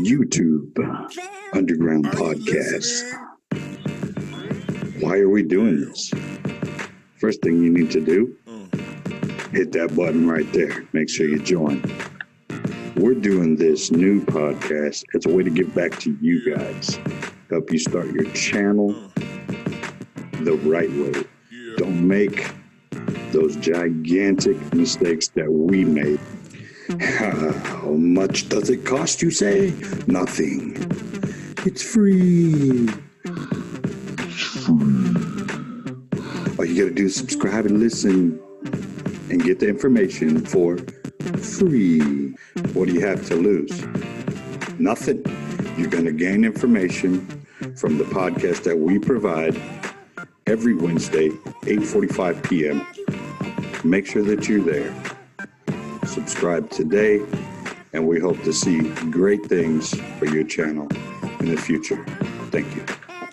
YouTube Underground Podcast. Why are we doing this? First thing you need to do, hit that button right there. Make sure you join. We're doing this new podcast as a way to give back to you guys, help you start your channel the right way. Don't make those gigantic mistakes that we made. How much does it cost, you say? Nothing. It's free. All you gotta do is subscribe and listen and get the information for free. What do you have to lose? Nothing. You're gonna gain information from the podcast that we provide every Wednesday, 8:45 p.m. Make sure that you're there. Subscribe today, and we hope to see great things for your channel in the future. Thank you.